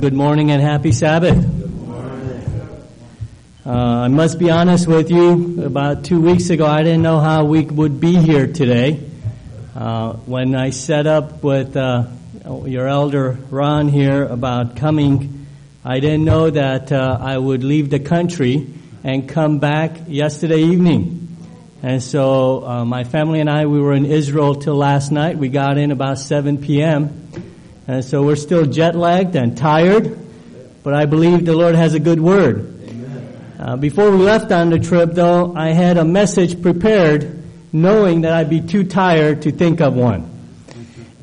Good morning and happy Sabbath. Uh, I must be honest with you. About two weeks ago, I didn't know how we would be here today. Uh, when I set up with uh, your elder Ron here about coming, I didn't know that uh, I would leave the country and come back yesterday evening. And so uh, my family and I, we were in Israel till last night. We got in about 7 p.m. And so we're still jet lagged and tired, but I believe the Lord has a good word. Uh, before we left on the trip, though, I had a message prepared, knowing that I'd be too tired to think of one.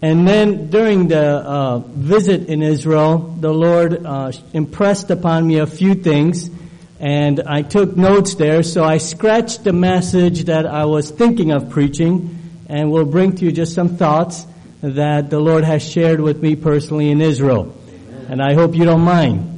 And then during the uh, visit in Israel, the Lord uh, impressed upon me a few things, and I took notes there. So I scratched the message that I was thinking of preaching, and will bring to you just some thoughts that the Lord has shared with me personally in Israel. Amen. And I hope you don't mind.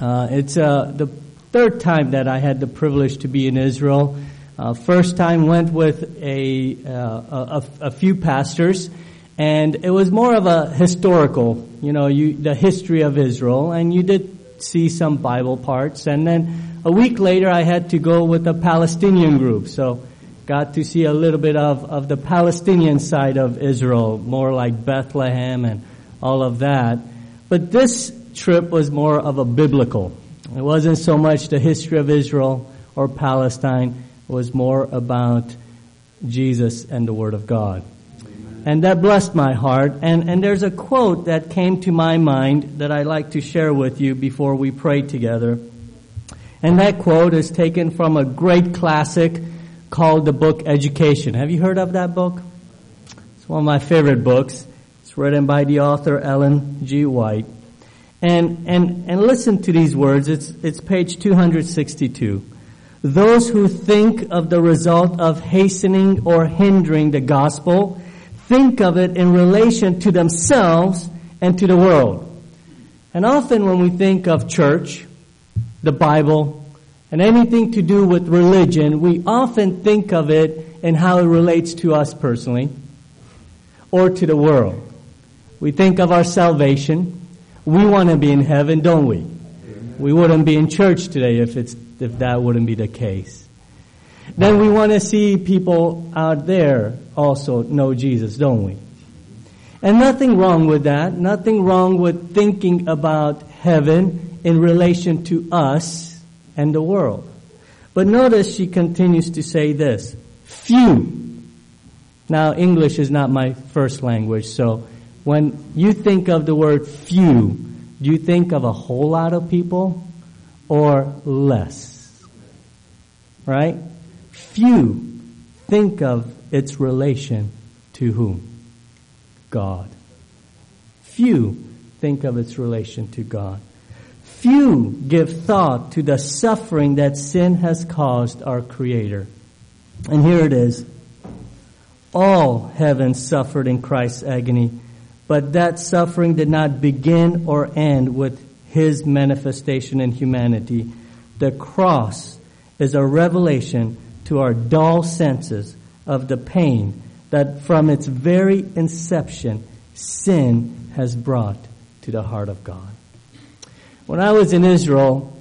Uh, it's uh, the third time that I had the privilege to be in Israel. Uh, first time went with a, uh, a, a, few pastors, and it was more of a historical, you know, you, the history of Israel, and you did see some Bible parts. And then a week later, I had to go with a Palestinian group. So got to see a little bit of, of the Palestinian side of Israel, more like Bethlehem and all of that. But this trip was more of a biblical. It wasn't so much the history of Israel or Palestine. It was more about Jesus and the Word of God. And that blessed my heart. And, and there's a quote that came to my mind that I'd like to share with you before we pray together. And that quote is taken from a great classic called the book Education. Have you heard of that book? It's one of my favorite books. It's written by the author Ellen G. White. And, and, and listen to these words. It's, it's page 262. Those who think of the result of hastening or hindering the gospel think of it in relation to themselves and to the world. And often when we think of church, the Bible, and anything to do with religion, we often think of it and how it relates to us personally or to the world. We think of our salvation. We want to be in heaven, don't we? We wouldn't be in church today if it's if that wouldn't be the case. Then we want to see people out there also know Jesus, don't we? And nothing wrong with that. Nothing wrong with thinking about heaven in relation to us and the world. But notice she continues to say this few. Now, English is not my first language, so when you think of the word few, do you think of a whole lot of people or less? Right? Few. Think of its relation to whom? God. Few think of its relation to God. Few give thought to the suffering that sin has caused our Creator. And here it is. All heaven suffered in Christ's agony, but that suffering did not begin or end with His manifestation in humanity. The cross is a revelation to our dull senses of the pain that from its very inception sin has brought to the heart of God. When I was in Israel,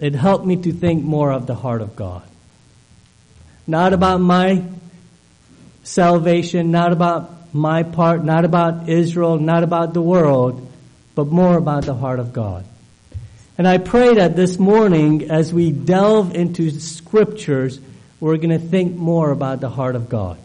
it helped me to think more of the heart of God. Not about my salvation, not about my part, not about Israel, not about the world, but more about the heart of God. And I pray that this morning, as we delve into scriptures, we're going to think more about the heart of God.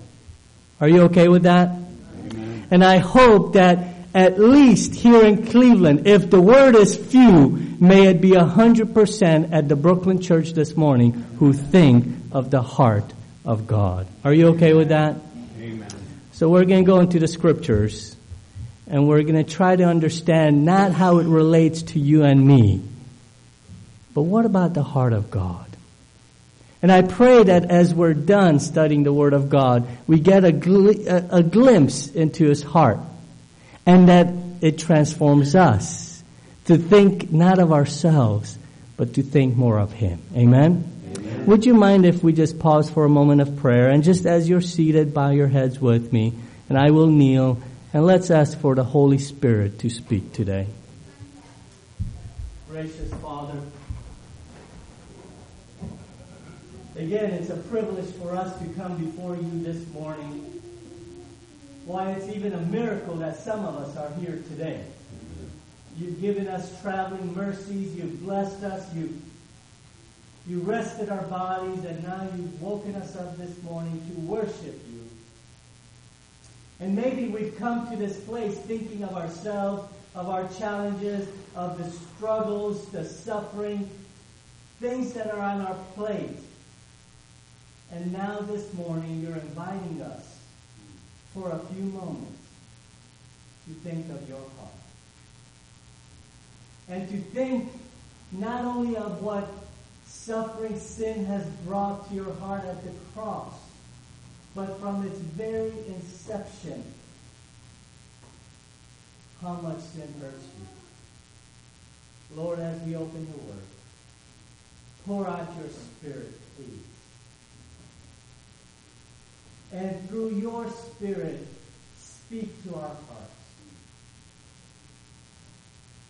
Are you okay with that? Amen. And I hope that at least here in Cleveland, if the word is few, may it be a hundred percent at the Brooklyn church this morning who think of the heart of God. Are you okay with that? Amen. So we're going to go into the scriptures and we're going to try to understand not how it relates to you and me, but what about the heart of God? And I pray that as we're done studying the Word of God, we get a, gl- a, a glimpse into His heart and that it transforms us to think not of ourselves, but to think more of Him. Amen? Amen? Would you mind if we just pause for a moment of prayer and just as you're seated, bow your heads with me, and I will kneel, and let's ask for the Holy Spirit to speak today. gracious Father. Again, it's a privilege for us to come before you this morning. Why, it's even a miracle that some of us are here today. You've given us traveling mercies. You've blessed us. You've you rested our bodies, and now you've woken us up this morning to worship you. And maybe we've come to this place thinking of ourselves, of our challenges, of the struggles, the suffering, things that are on our plate. And now this morning you're inviting us for a few moments to think of your heart. And to think not only of what suffering sin has brought to your heart at the cross, but from its very inception, how much sin hurts you. Lord, as we open your word, pour out your spirit, please. And through your spirit, speak to our hearts.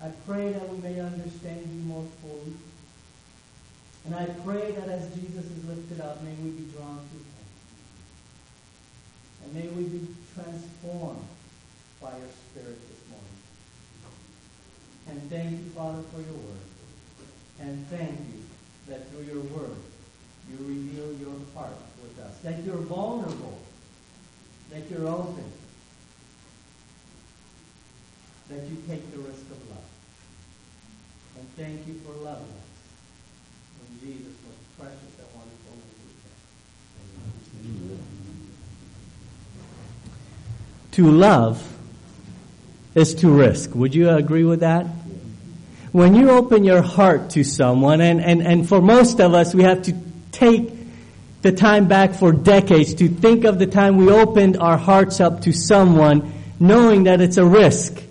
I pray that we may understand you more fully. And I pray that as Jesus is lifted up, may we be drawn to him. And may we be transformed by your Spirit this morning. And thank you, Father, for your word. And thank you that through your word, you reveal your heart with us. That you're vulnerable. That you're open. That you take the risk of love. And thank you for loving us. In Jesus' most precious and wonderful name we pray. To love is to risk. Would you agree with that? When you open your heart to someone, and, and, and for most of us, we have to take the time back for decades to think of the time we opened our hearts up to someone, knowing that it's a risk.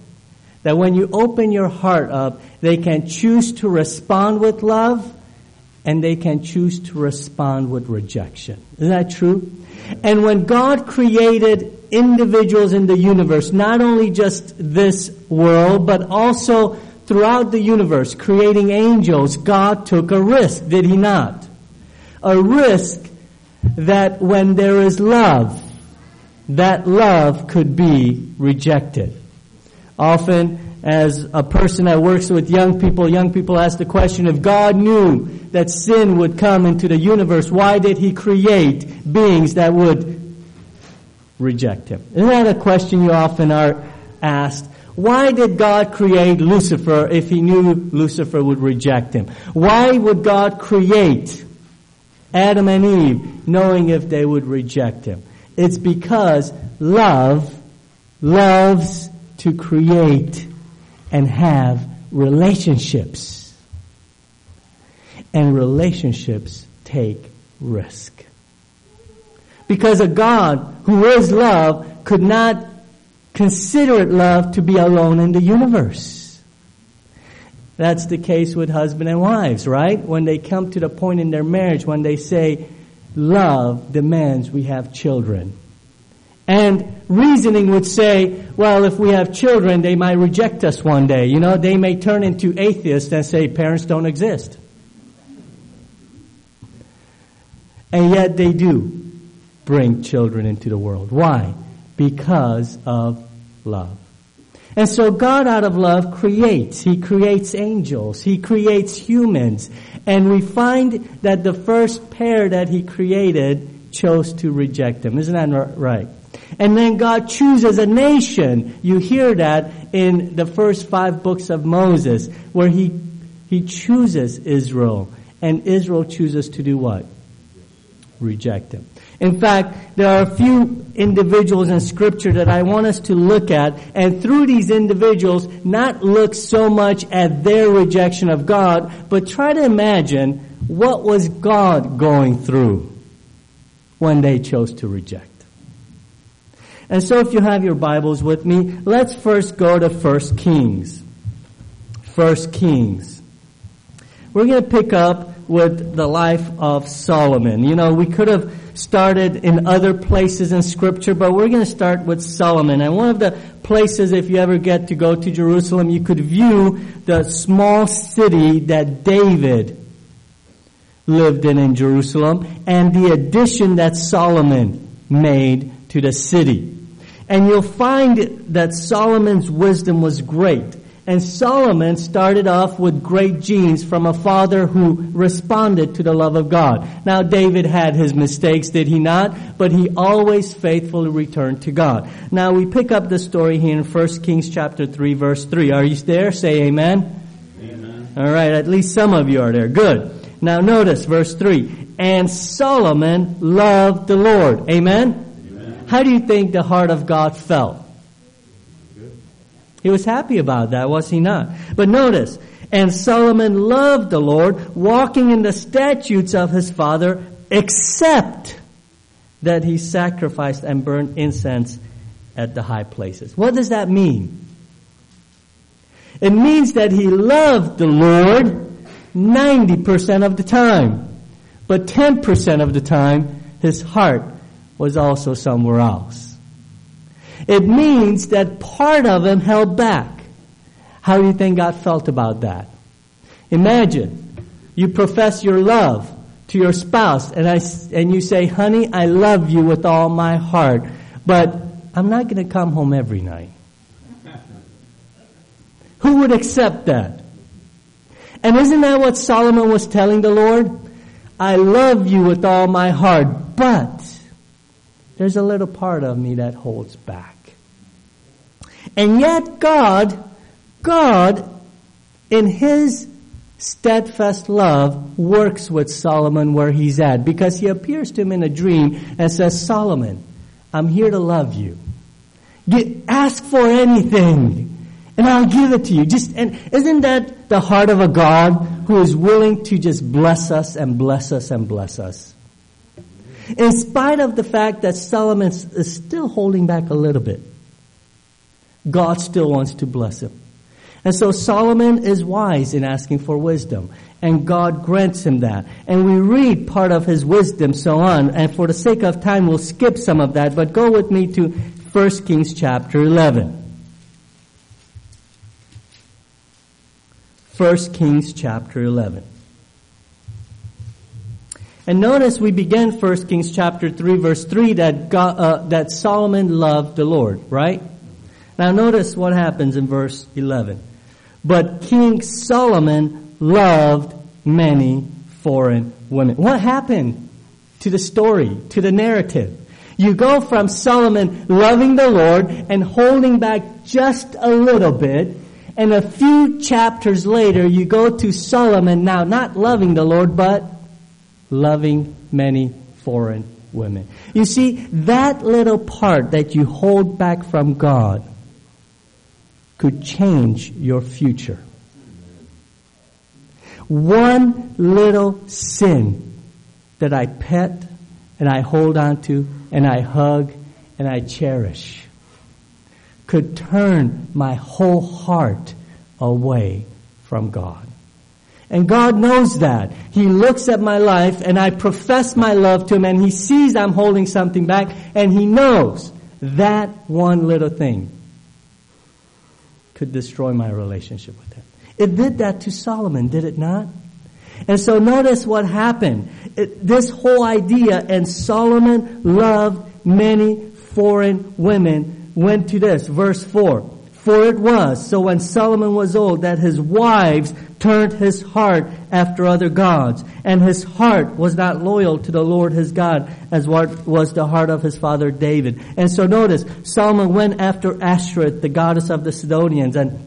That when you open your heart up, they can choose to respond with love, and they can choose to respond with rejection. Isn't that true? And when God created individuals in the universe, not only just this world, but also throughout the universe, creating angels, God took a risk, did he not? A risk that when there is love, that love could be rejected. Often, as a person that works with young people, young people ask the question, if God knew that sin would come into the universe, why did he create beings that would reject him? Isn't that a question you often are asked? Why did God create Lucifer if he knew Lucifer would reject him? Why would God create Adam and Eve knowing if they would reject him? It's because love loves to create and have relationships. And relationships take risk. Because a God who is love could not consider it love to be alone in the universe. That's the case with husband and wives, right? When they come to the point in their marriage when they say, love demands we have children. And reasoning would say, well, if we have children, they might reject us one day. You know, they may turn into atheists and say parents don't exist. And yet they do bring children into the world. Why? Because of love. And so God out of love creates. He creates angels. He creates humans. And we find that the first pair that He created chose to reject Him. Isn't that right? And then God chooses a nation. You hear that in the first five books of Moses, where He, He chooses Israel. And Israel chooses to do what? Reject Him. In fact, there are a few individuals in scripture that I want us to look at and through these individuals not look so much at their rejection of God, but try to imagine what was God going through when they chose to reject. And so if you have your Bibles with me, let's first go to 1 Kings. 1 Kings. We're going to pick up with the life of Solomon. You know, we could have started in other places in Scripture, but we're going to start with Solomon. And one of the places, if you ever get to go to Jerusalem, you could view the small city that David lived in in Jerusalem and the addition that Solomon made to the city. And you'll find that Solomon's wisdom was great. And Solomon started off with great genes from a father who responded to the love of God. Now David had his mistakes, did he not? But he always faithfully returned to God. Now we pick up the story here in 1 Kings chapter 3 verse 3. Are you there? Say amen. Amen. Alright, at least some of you are there. Good. Now notice verse 3. And Solomon loved the Lord. Amen? amen. How do you think the heart of God felt? He was happy about that, was he not? But notice, and Solomon loved the Lord, walking in the statutes of his father, except that he sacrificed and burned incense at the high places. What does that mean? It means that he loved the Lord 90% of the time. But 10% of the time, his heart was also somewhere else. It means that part of him held back. How do you think God felt about that? Imagine you profess your love to your spouse and I, and you say, honey, I love you with all my heart, but I'm not going to come home every night. Who would accept that? And isn't that what Solomon was telling the Lord? I love you with all my heart, but there's a little part of me that holds back. And yet God, God, in His steadfast love, works with Solomon where he's at because he appears to him in a dream and says, Solomon, I'm here to love you. Get, ask for anything and I'll give it to you. Just, and isn't that the heart of a God who is willing to just bless us and bless us and bless us? In spite of the fact that Solomon is still holding back a little bit. God still wants to bless him. And so Solomon is wise in asking for wisdom. And God grants him that. And we read part of his wisdom so on. And for the sake of time, we'll skip some of that. But go with me to 1 Kings chapter 11. 1 Kings chapter 11. And notice we begin 1 Kings chapter 3 verse 3 that God, uh, that Solomon loved the Lord, right? Now notice what happens in verse 11. But King Solomon loved many foreign women. What happened to the story, to the narrative? You go from Solomon loving the Lord and holding back just a little bit, and a few chapters later you go to Solomon now not loving the Lord, but loving many foreign women. You see, that little part that you hold back from God could change your future. One little sin that I pet and I hold on to and I hug and I cherish could turn my whole heart away from God. And God knows that. He looks at my life and I profess my love to Him and He sees I'm holding something back and He knows that one little thing could destroy my relationship with him. It did that to Solomon, did it not? And so notice what happened. It, this whole idea, and Solomon loved many foreign women, went to this, verse 4. For it was, so when Solomon was old, that his wives turned his heart after other gods, and his heart was not loyal to the Lord his God, as what was the heart of his father David. And so notice, Solomon went after Ashtoreth, the goddess of the Sidonians, and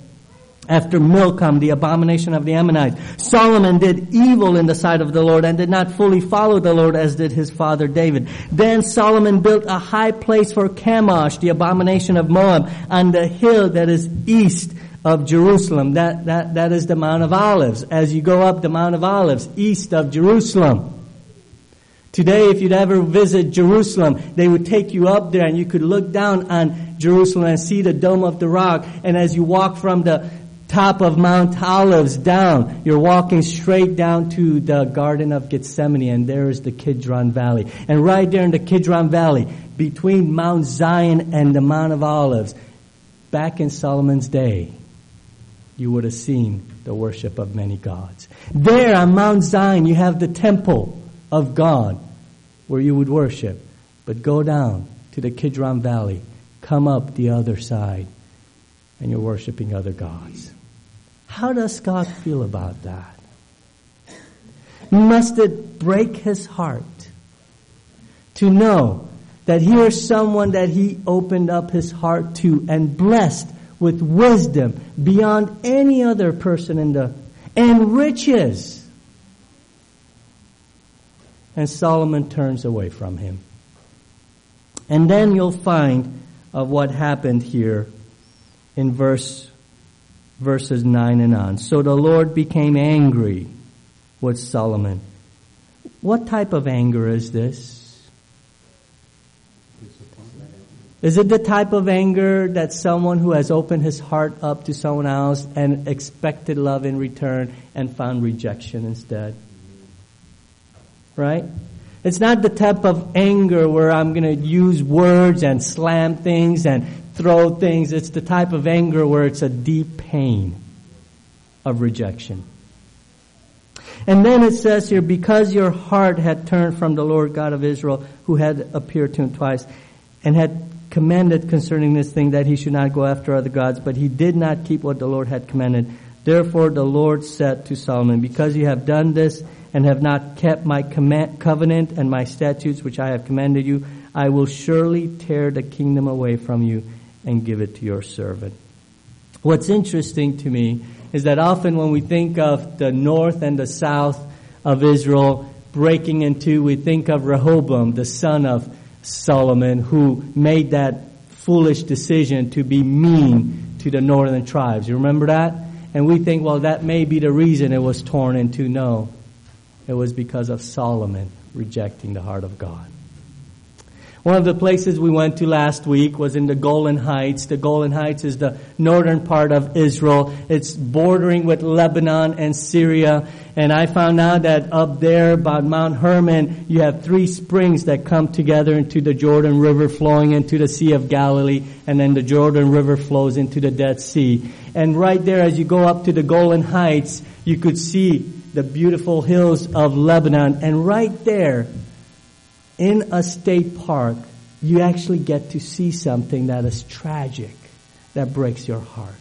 after Milcom, the abomination of the Ammonites. Solomon did evil in the sight of the Lord and did not fully follow the Lord as did his father David. Then Solomon built a high place for Chemosh, the abomination of Moab, on the hill that is east of Jerusalem. That, that, that is the Mount of Olives. As you go up the Mount of Olives, east of Jerusalem. Today, if you'd ever visit Jerusalem, they would take you up there and you could look down on Jerusalem and see the Dome of the Rock. And as you walk from the top of Mount Olives down. You're walking straight down to the Garden of Gethsemane, and there is the Kidron Valley. And right there in the Kidron Valley, between Mount Zion and the Mount of Olives, back in Solomon's day, you would have seen the worship of many gods. There on Mount Zion, you have the temple of God where you would worship. But go down to the Kidron Valley, come up the other side, and you're worshiping other gods. How does God feel about that? Must it break his heart to know that here's someone that he opened up his heart to and blessed with wisdom beyond any other person in the, and riches. And Solomon turns away from him. And then you'll find of what happened here in verse verses 9 and on. So the Lord became angry with Solomon. What type of anger is this? Is it the type of anger that someone who has opened his heart up to someone else and expected love in return and found rejection instead? Right? It's not the type of anger where I'm going to use words and slam things and throw things. It's the type of anger where it's a deep pain of rejection. And then it says here, because your heart had turned from the Lord God of Israel, who had appeared to him twice, and had commanded concerning this thing that he should not go after other gods, but he did not keep what the Lord had commanded. Therefore the Lord said to Solomon, because you have done this and have not kept my command, covenant and my statutes which I have commanded you, I will surely tear the kingdom away from you and give it to your servant. What's interesting to me is that often when we think of the north and the south of Israel breaking into, we think of Rehoboam, the son of Solomon, who made that foolish decision to be mean to the northern tribes. You remember that? And we think, well, that may be the reason it was torn into. No, it was because of Solomon rejecting the heart of God. One of the places we went to last week was in the Golan Heights. The Golan Heights is the northern part of Israel. It's bordering with Lebanon and Syria. And I found out that up there about Mount Hermon, you have three springs that come together into the Jordan River flowing into the Sea of Galilee. And then the Jordan River flows into the Dead Sea. And right there, as you go up to the Golan Heights, you could see the beautiful hills of Lebanon. And right there, in a state park, you actually get to see something that is tragic, that breaks your heart.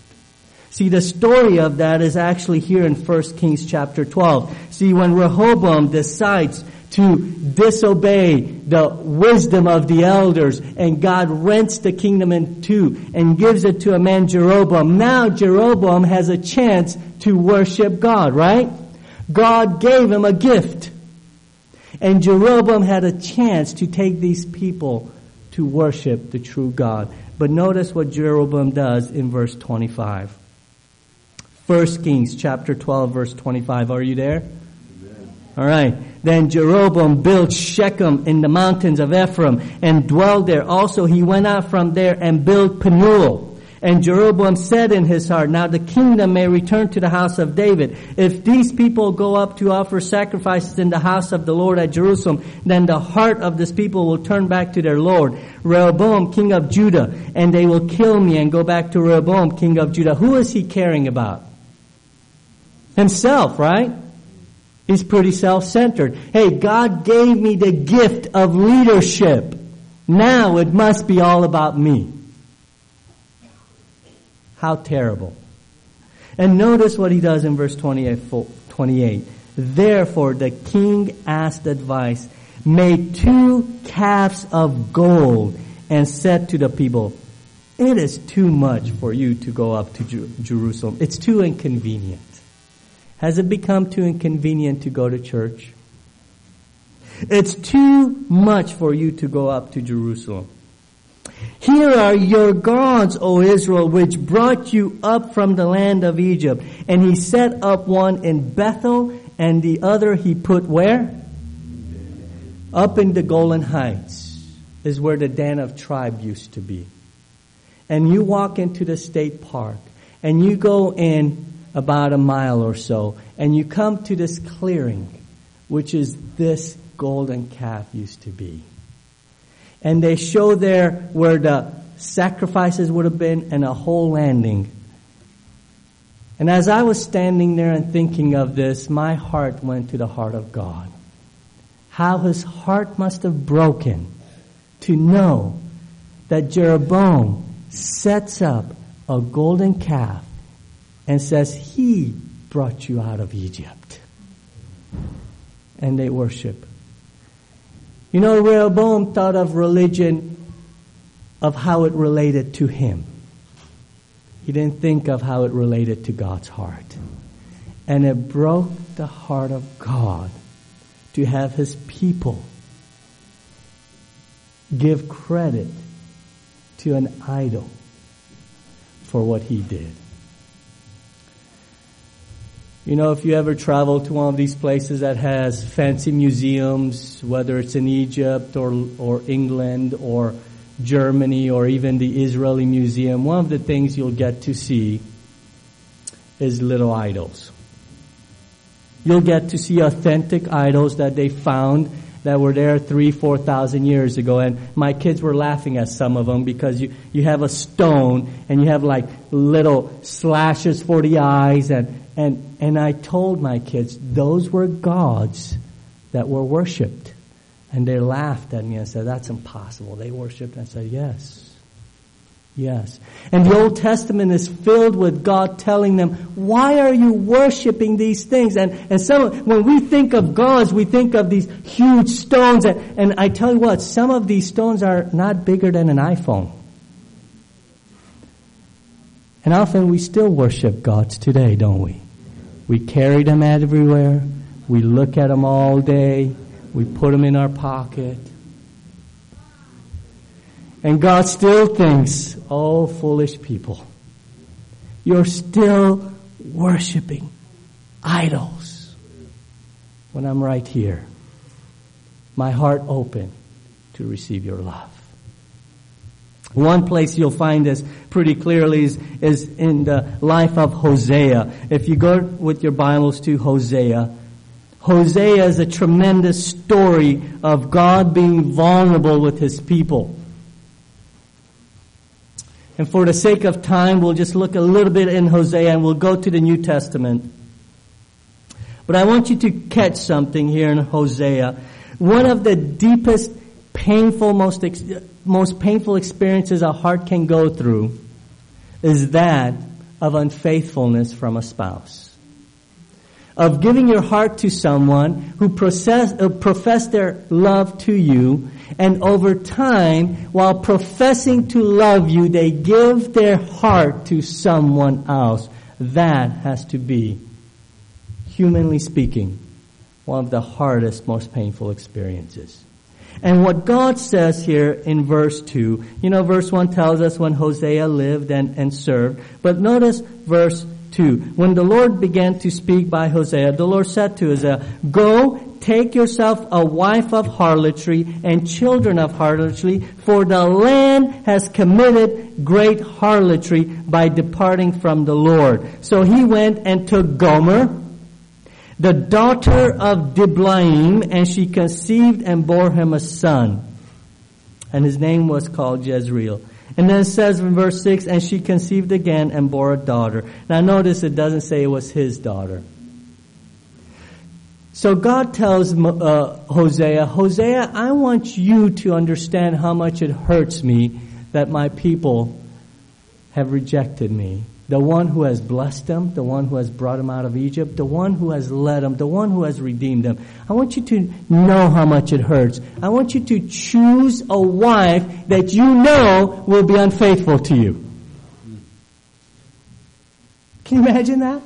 See, the story of that is actually here in 1 Kings chapter 12. See, when Rehoboam decides to disobey the wisdom of the elders and God rents the kingdom in two and gives it to a man Jeroboam. Now Jeroboam has a chance to worship God, right? God gave him a gift. And Jeroboam had a chance to take these people to worship the true God. But notice what Jeroboam does in verse 25. 1 Kings chapter 12 verse 25. Are you there? Amen. All right. Then Jeroboam built Shechem in the mountains of Ephraim and dwelled there. Also he went out from there and built Penuel and Jeroboam said in his heart, Now the kingdom may return to the house of David. If these people go up to offer sacrifices in the house of the Lord at Jerusalem, then the heart of this people will turn back to their Lord, Rehoboam, king of Judah, and they will kill me and go back to Rehoboam, king of Judah. Who is he caring about? Himself, right? He's pretty self-centered. Hey, God gave me the gift of leadership. Now it must be all about me. How terrible. And notice what he does in verse 28. Therefore the king asked advice, made two calves of gold, and said to the people, It is too much for you to go up to Jerusalem. It's too inconvenient. Has it become too inconvenient to go to church? It's too much for you to go up to Jerusalem. Here are your gods, O Israel, which brought you up from the land of Egypt. And he set up one in Bethel, and the other he put where? Up in the Golan Heights is where the Dan of tribe used to be. And you walk into the state park, and you go in about a mile or so, and you come to this clearing, which is this golden calf used to be. And they show there where the sacrifices would have been and a whole landing. And as I was standing there and thinking of this, my heart went to the heart of God. How his heart must have broken to know that Jeroboam sets up a golden calf and says, He brought you out of Egypt. And they worship. You know, Rehoboam thought of religion of how it related to him. He didn't think of how it related to God's heart. And it broke the heart of God to have his people give credit to an idol for what he did. You know, if you ever travel to one of these places that has fancy museums, whether it's in Egypt or, or England or Germany or even the Israeli museum, one of the things you'll get to see is little idols. You'll get to see authentic idols that they found that were there three, four thousand years ago. And my kids were laughing at some of them because you, you have a stone and you have like little slashes for the eyes and, and, and I told my kids those were gods that were worshipped. And they laughed at me and said, that's impossible. They worshipped. And I said, yes. Yes. And the Old Testament is filled with God telling them, why are you worshiping these things? And, and some, when we think of gods, we think of these huge stones. And, and I tell you what, some of these stones are not bigger than an iPhone. And often we still worship gods today, don't we? We carry them everywhere. We look at them all day. We put them in our pocket. And God still thinks, oh, foolish people, you're still worshiping idols when I'm right here. My heart open to receive your love. One place you'll find this pretty clearly is, is in the life of Hosea. If you go with your Bibles to Hosea, Hosea is a tremendous story of God being vulnerable with his people. And for the sake of time, we'll just look a little bit in Hosea and we'll go to the New Testament. But I want you to catch something here in Hosea. One of the deepest, painful, most most painful experiences a heart can go through is that of unfaithfulness from a spouse. Of giving your heart to someone who process, uh, profess their love to you, and over time, while professing to love you, they give their heart to someone else. That has to be, humanly speaking, one of the hardest, most painful experiences. And what God says here in verse 2, you know, verse 1 tells us when Hosea lived and, and served, but notice verse 2. When the Lord began to speak by Hosea, the Lord said to Hosea, Go, take yourself a wife of harlotry and children of harlotry, for the land has committed great harlotry by departing from the Lord. So he went and took Gomer, the daughter of Diblaim, and she conceived and bore him a son. And his name was called Jezreel. And then it says in verse 6, and she conceived again and bore a daughter. Now notice it doesn't say it was his daughter. So God tells uh, Hosea, Hosea, I want you to understand how much it hurts me that my people have rejected me the one who has blessed them, the one who has brought them out of Egypt, the one who has led them, the one who has redeemed them. I want you to know how much it hurts. I want you to choose a wife that you know will be unfaithful to you. Can you imagine that?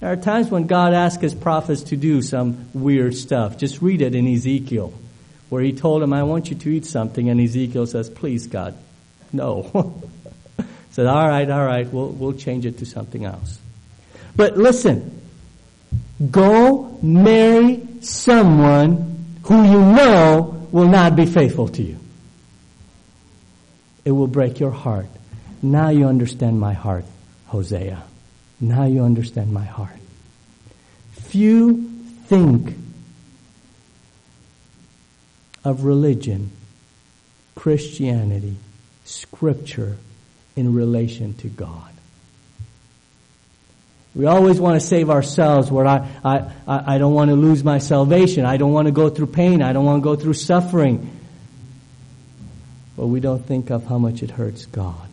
There are times when God asks his prophets to do some weird stuff. Just read it in Ezekiel, where he told him, I want you to eat something, and Ezekiel says, Please, God, no. Said, all right, all right, we'll, we'll change it to something else. But listen, go marry someone who you know will not be faithful to you. It will break your heart. Now you understand my heart, Hosea. Now you understand my heart. Few think of religion, Christianity, Scripture in relation to God. We always want to save ourselves where I, I, I don't want to lose my salvation. I don't want to go through pain. I don't want to go through suffering. But we don't think of how much it hurts God.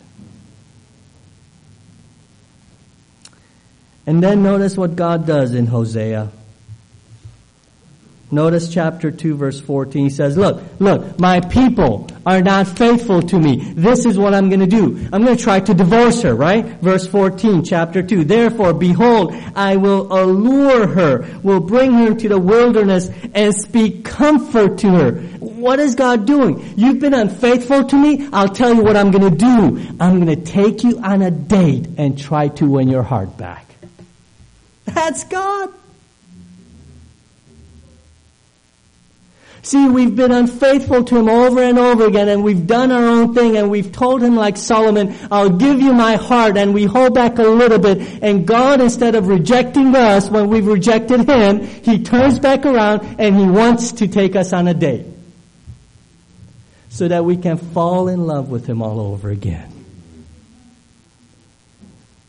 And then notice what God does in Hosea. Notice chapter 2 verse 14. He says, look, look, my people are not faithful to me. This is what I'm going to do. I'm going to try to divorce her, right? Verse 14, chapter 2. Therefore, behold, I will allure her, will bring her into the wilderness and speak comfort to her. What is God doing? You've been unfaithful to me. I'll tell you what I'm going to do. I'm going to take you on a date and try to win your heart back. That's God. See, we've been unfaithful to him over and over again and we've done our own thing and we've told him like Solomon, I'll give you my heart and we hold back a little bit and God instead of rejecting us when we've rejected him, he turns back around and he wants to take us on a date. So that we can fall in love with him all over again.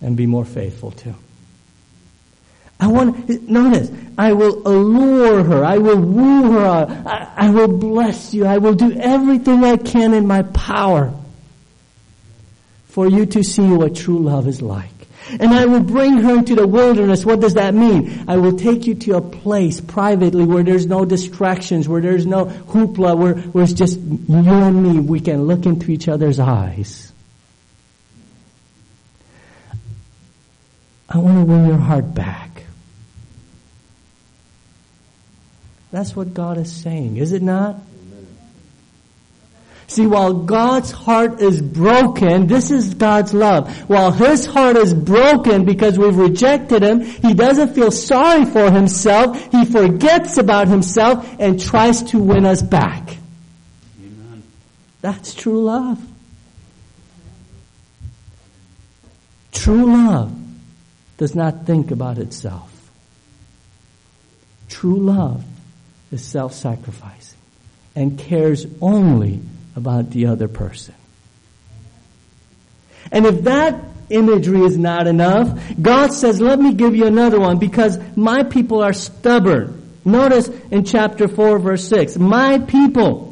And be more faithful to him. I want, notice, I will allure her. I will woo her. I, I will bless you. I will do everything I can in my power for you to see what true love is like. And I will bring her into the wilderness. What does that mean? I will take you to a place privately where there's no distractions, where there's no hoopla, where, where it's just you and me. We can look into each other's eyes. I want to win your heart back. That's what God is saying, is it not? See, while God's heart is broken, this is God's love. While His heart is broken because we've rejected Him, He doesn't feel sorry for Himself. He forgets about Himself and tries to win us back. Amen. That's true love. True love does not think about itself. True love is self-sacrificing and cares only about the other person. And if that imagery is not enough, God says, let me give you another one because my people are stubborn. Notice in chapter 4 verse 6, my people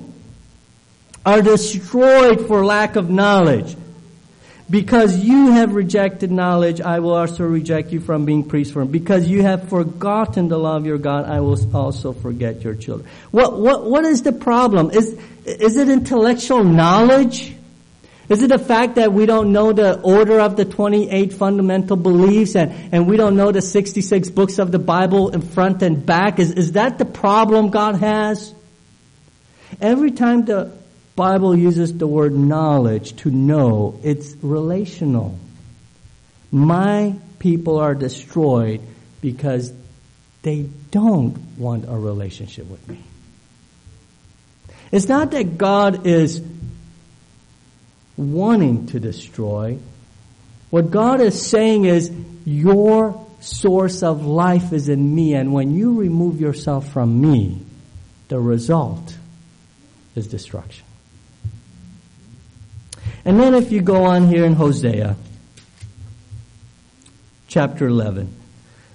are destroyed for lack of knowledge. Because you have rejected knowledge, I will also reject you from being priest for him. Because you have forgotten the law of your God, I will also forget your children. What, what, what is the problem? Is, is it intellectual knowledge? Is it the fact that we don't know the order of the 28 fundamental beliefs and, and we don't know the 66 books of the Bible in front and back? Is, is that the problem God has? Every time the Bible uses the word knowledge to know. It's relational. My people are destroyed because they don't want a relationship with me. It's not that God is wanting to destroy. What God is saying is, your source of life is in me, and when you remove yourself from me, the result is destruction. And then if you go on here in Hosea, chapter 11,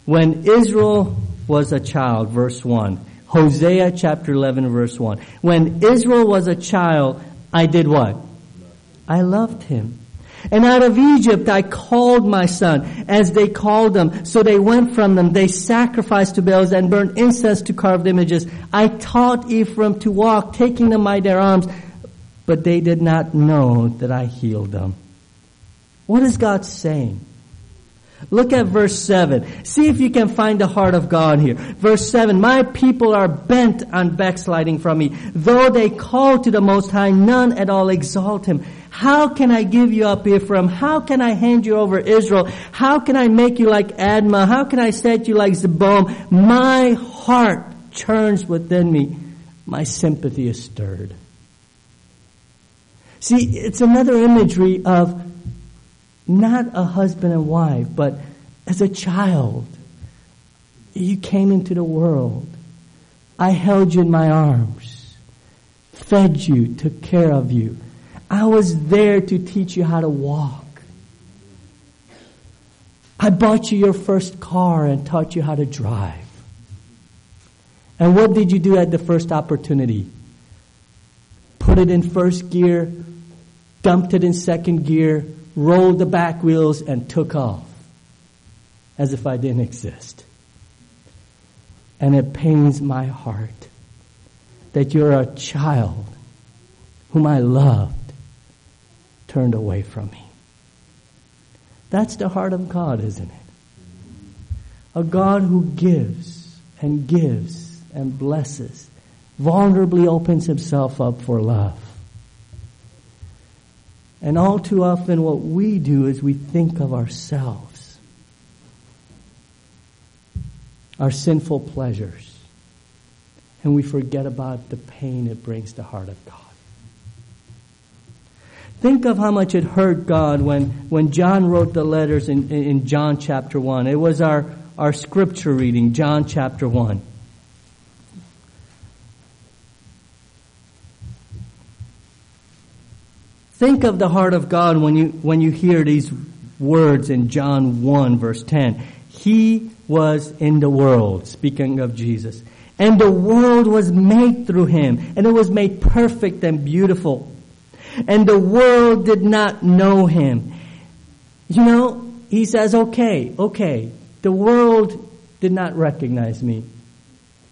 when Israel was a child, verse 1, Hosea chapter 11 verse 1. When Israel was a child, I did what? I loved him. And out of Egypt I called my son, as they called them. So they went from them. They sacrificed to Baals and burned incense to carved images. I taught Ephraim to walk, taking them by their arms but they did not know that I healed them. What is God saying? Look at verse 7. See if you can find the heart of God here. Verse 7, My people are bent on backsliding from me. Though they call to the Most High, none at all exalt Him. How can I give you up, Ephraim? How can I hand you over Israel? How can I make you like Admah? How can I set you like Zeboim? My heart churns within me. My sympathy is stirred. See, it's another imagery of Not a husband and wife, but as a child. You came into the world. I held you in my arms, fed you, took care of you. I was there to teach you how to walk. I bought you your first car and taught you how to drive. And what did you do at the first opportunity? Put it in first gear, dumped it in second gear, rolled the back wheels, and took off as if I didn't exist. And it pains my heart that you're a child whom I loved turned away from me. That's the heart of God, isn't it? A God who gives and gives and blesses, vulnerably opens himself up for love. And all too often, what we do is we think of ourselves, our sinful pleasures, and we forget about the pain it brings the heart of God. Think of how much it hurt God when, when John wrote the letters in, in John chapter 1. It was our, our scripture reading, John chapter 1. Think of the heart of God when you, when you hear these words in John 1 verse 10. He was in the world, speaking of Jesus. And the world was made through him, and it was made perfect and beautiful and the world did not know him. You know, he says, okay, okay, the world did not recognize me.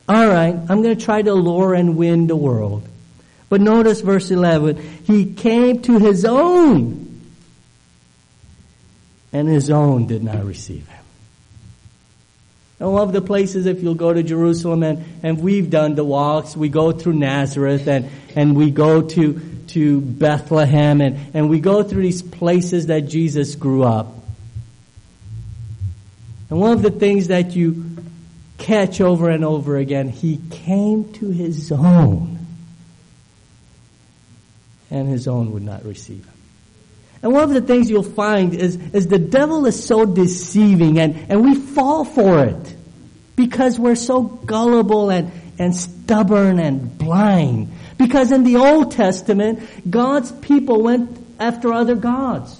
All right, I'm going to try to lure and win the world. But notice verse 11. He came to his own, and his own did not receive him. I love the places if you'll go to Jerusalem and, and we've done the walks. We go through Nazareth and, and we go to to Bethlehem and, and we go through these places that Jesus grew up. And one of the things that you catch over and over again, he came to his own and his own would not receive him. And one of the things you'll find is, is the devil is so deceiving and, and we fall for it because we're so gullible and, and stubborn and blind. Because in the Old Testament, God's people went after other gods.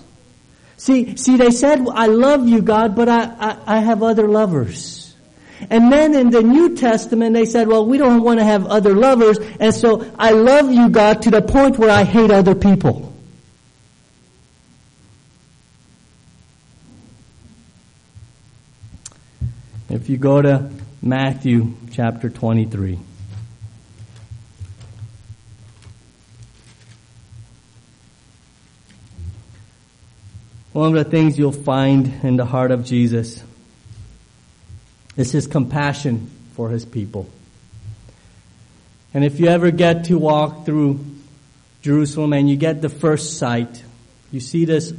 See, see, they said, I love you, God, but I, I, I have other lovers. And then in the New Testament, they said, well, we don't want to have other lovers, and so I love you, God, to the point where I hate other people. If you go to Matthew chapter 23. One of the things you'll find in the heart of Jesus is his compassion for his people. And if you ever get to walk through Jerusalem and you get the first sight, you see this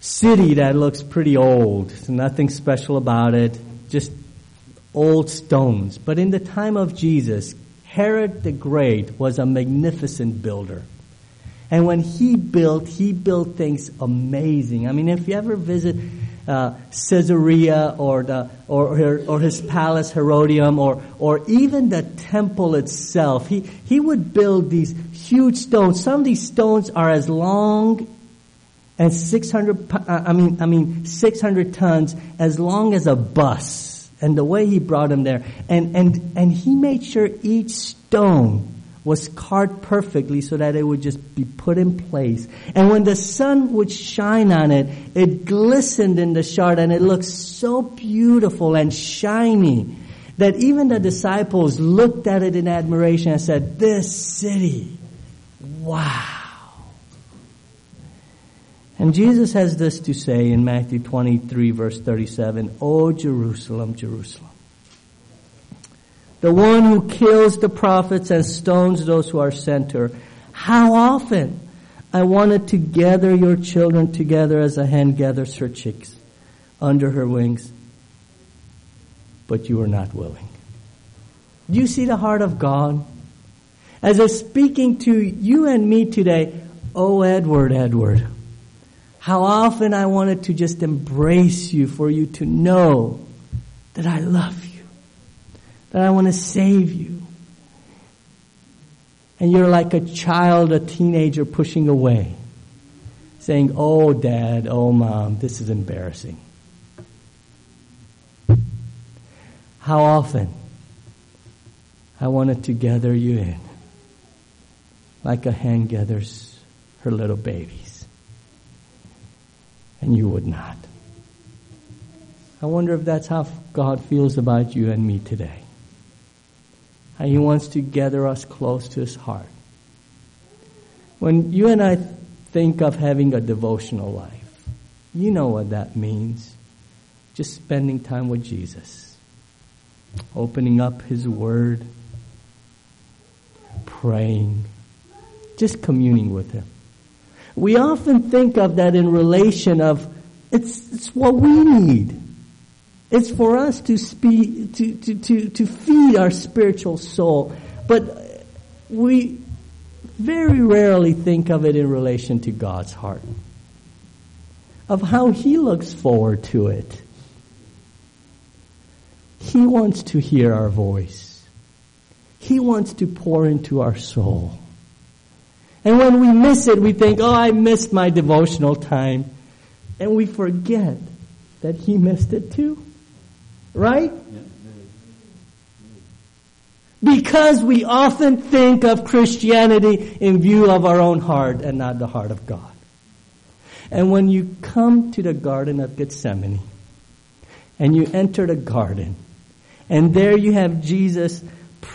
city that looks pretty old. There's nothing special about it, just old stones. But in the time of Jesus, Herod the Great was a magnificent builder. And when he built, he built things amazing. I mean, if you ever visit uh, Caesarea or the or or his palace Herodium or or even the temple itself, he he would build these huge stones. Some of these stones are as long as 600 uh, I mean I mean 600 tons as long as a bus. And the way he brought them there and and and he made sure each stone was carved perfectly so that it would just be put in place. And when the sun would shine on it, it glistened in the shard and it looked so beautiful and shiny that even the disciples looked at it in admiration and said, this city, wow. And Jesus has this to say in Matthew 23 verse 37, O Jerusalem, Jerusalem the one who kills the prophets and stones those who are sent her. How often I wanted to gather your children together as a hen gathers her chicks under her wings, but you were not willing. Do you see the heart of God? As I'm speaking to you and me today, oh Edward, Edward, How often I wanted to just embrace you for you to know that I love you, that I want to save you. And you're like a child, a teenager pushing away, saying, Oh, dad, oh, mom, this is embarrassing. How often I wanted to gather you in like a hen gathers her little babies, and you would not. I wonder if that's how God feels about you and me today. How He wants to gather us close to His heart. When you and I think of having a devotional life, you know what that means. Just spending time with Jesus, opening up His Word, praying, just communing with Him. We often think of that in relation of it's, it's what we need. It's for us to, speak, to, to, to, to feed our spiritual soul. But we very rarely think of it in relation to God's heart, of how He looks forward to it. He wants to hear our voice. He wants to pour into our soul. And when we miss it, we think, oh, I missed my devotional time. And we forget that he missed it too. Right? Because we often think of Christianity in view of our own heart and not the heart of God. And when you come to the Garden of Gethsemane and you enter the garden, and there you have Jesus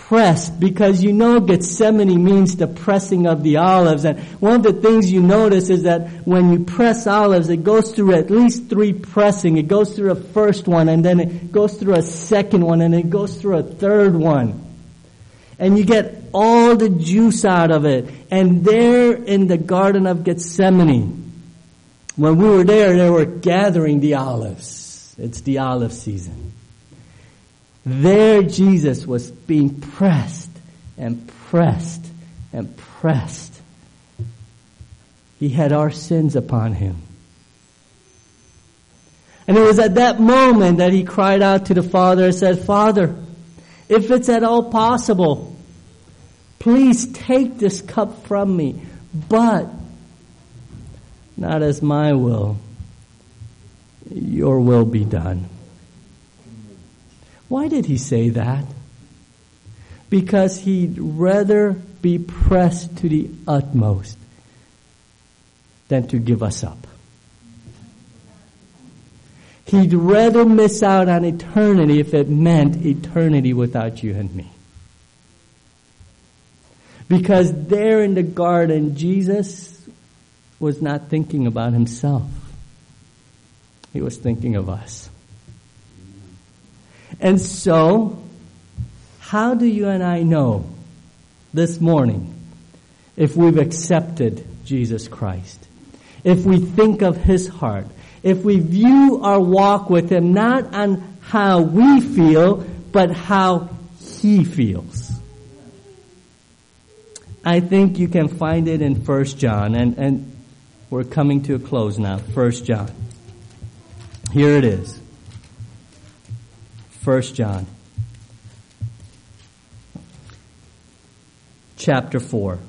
pressed because you know Gethsemane means the pressing of the olives. And one of the things you notice is that when you press olives, it goes through at least three pressing. It goes through a first one and then it goes through a second one and it goes through a third one. And you get all the juice out of it. And there in the Garden of Gethsemane, when we were there, they were gathering the olives. It's the olive season. There Jesus was being pressed and pressed and pressed. He had our sins upon him. And it was at that moment that he cried out to the Father and said, Father, if it's at all possible, please take this cup from me, but not as my will, your will be done. Why did he say that? Because he'd rather be pressed to the utmost than to give us up. He'd rather miss out on eternity if it meant eternity without you and me. Because there in the garden, Jesus was not thinking about himself. He was thinking of us. And so, how do you and I know this morning if we've accepted Jesus Christ? If we think of His heart? If we view our walk with Him not on how we feel, but how He feels? I think you can find it in 1 John, and, and we're coming to a close now. 1 John. Here it is. 1 John chapter 4.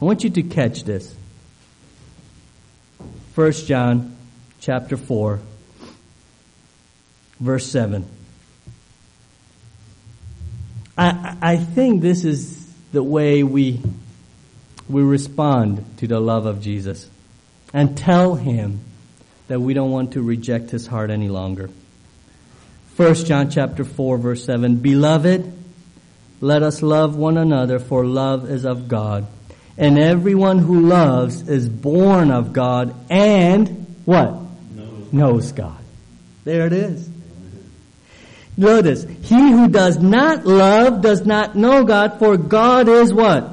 I want you to catch this. 1 John chapter 4 verse 7. I, I think this is the way we, we respond to the love of Jesus and tell him that we don't want to reject his heart any longer. 1 John chapter 4 verse 7, Beloved, let us love one another for love is of God. And everyone who loves is born of God and what? Knows, Knows God. There it is. Notice, he who does not love does not know God, for God is what?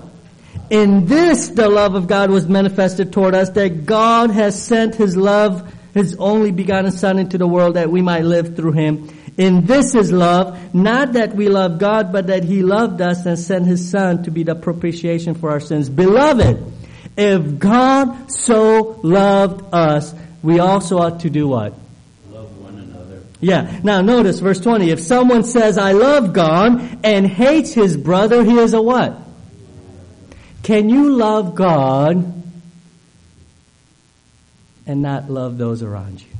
In this the love of God was manifested toward us, that God has sent his love, his only begotten Son into the world that we might live through him. In this is love, not that we love God, but that He loved us and sent His Son to be the propitiation for our sins. Beloved, If God so loved us, we also ought to do what? Love one another. Yeah. Now notice verse 20. If someone says, I love God and hates his brother, he is a what? Can you love God and not love those around you?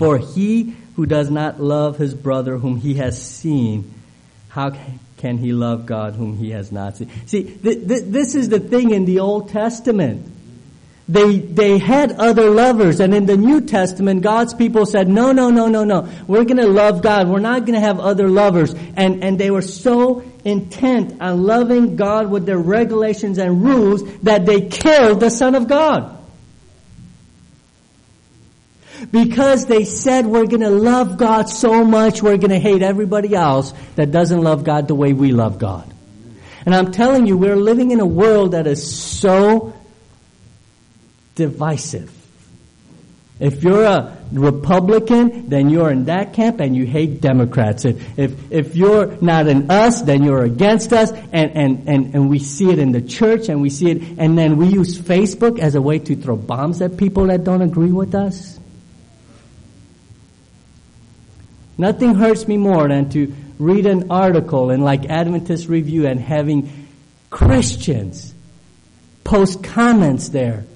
For he who does not love his brother whom he has seen, how can he love God whom he has not seen? See, th- th- this is the thing in the Old Testament. They, they had other lovers, and in the New Testament, God's people said, no, no, no, no, no. We're gonna love God. We're not gonna have other lovers. And, and they were so intent on loving God with their regulations and rules that they killed the Son of God. Because they said we're gonna love God so much, we're gonna hate everybody else that doesn't love God the way we love God. And I'm telling you, we're living in a world that is so divisive. If you're a Republican, then you're in that camp and you hate Democrats. If, if, if you're not in us, then you're against us. And, and, and, and we see it in the church and we see it, and then we use Facebook as a way to throw bombs at people that don't agree with us. Nothing hurts me more than to read an article in like Adventist Review and having Christians post comments there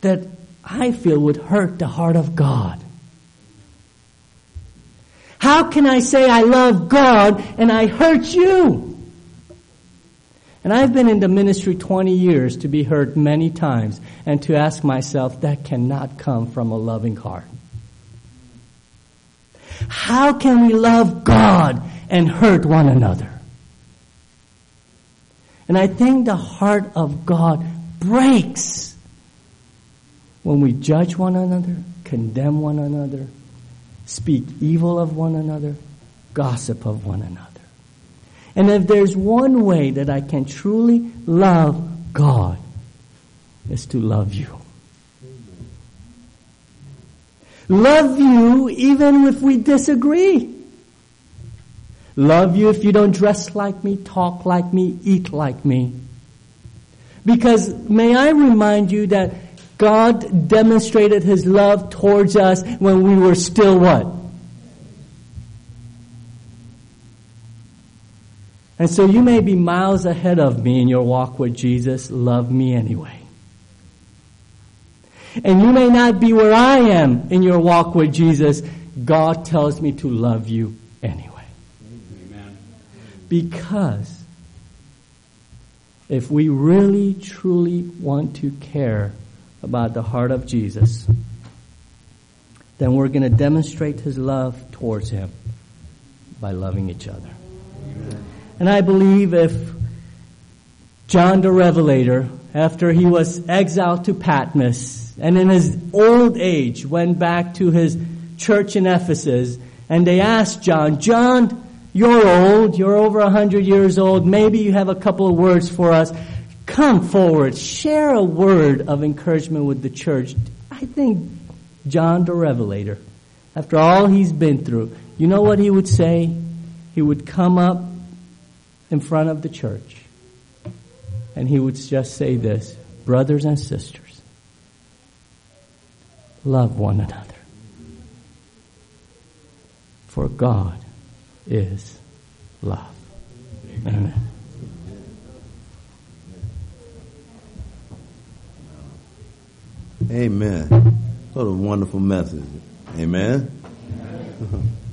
that I feel would hurt the heart of God. How can I say I love God and I hurt you? And I've been in the ministry 20 years to be hurt many times and to ask myself, that cannot come from a loving heart. How can we love God and hurt one another? And I think the heart of God breaks when we judge one another, condemn one another, speak evil of one another, gossip of one another. And if there's one way that I can truly love God, is to love you. Love you even if we disagree. Love you if you don't dress like me, talk like me, eat like me. Because may I remind you that God demonstrated His love towards us when we were still what? And so you may be miles ahead of me in your walk with Jesus. Love me anyway. And you may not be where I am in your walk with Jesus. God tells me to love you anyway. Amen. Because if we really truly want to care about the heart of Jesus, then we're going to demonstrate his love towards him by loving each other. And I believe if John the Revelator, after he was exiled to Patmos, and in his old age went back to his church in Ephesus, and they asked John, John, you're old, you're over a hundred years old, maybe you have a couple of words for us. Come forward, share a word of encouragement with the church. I think John the Revelator, after all he's been through, you know what he would say? He would come up in front of the church and he would just say this, brothers and sisters, love one another. For God is love. Amen. Amen. What a wonderful message. Amen.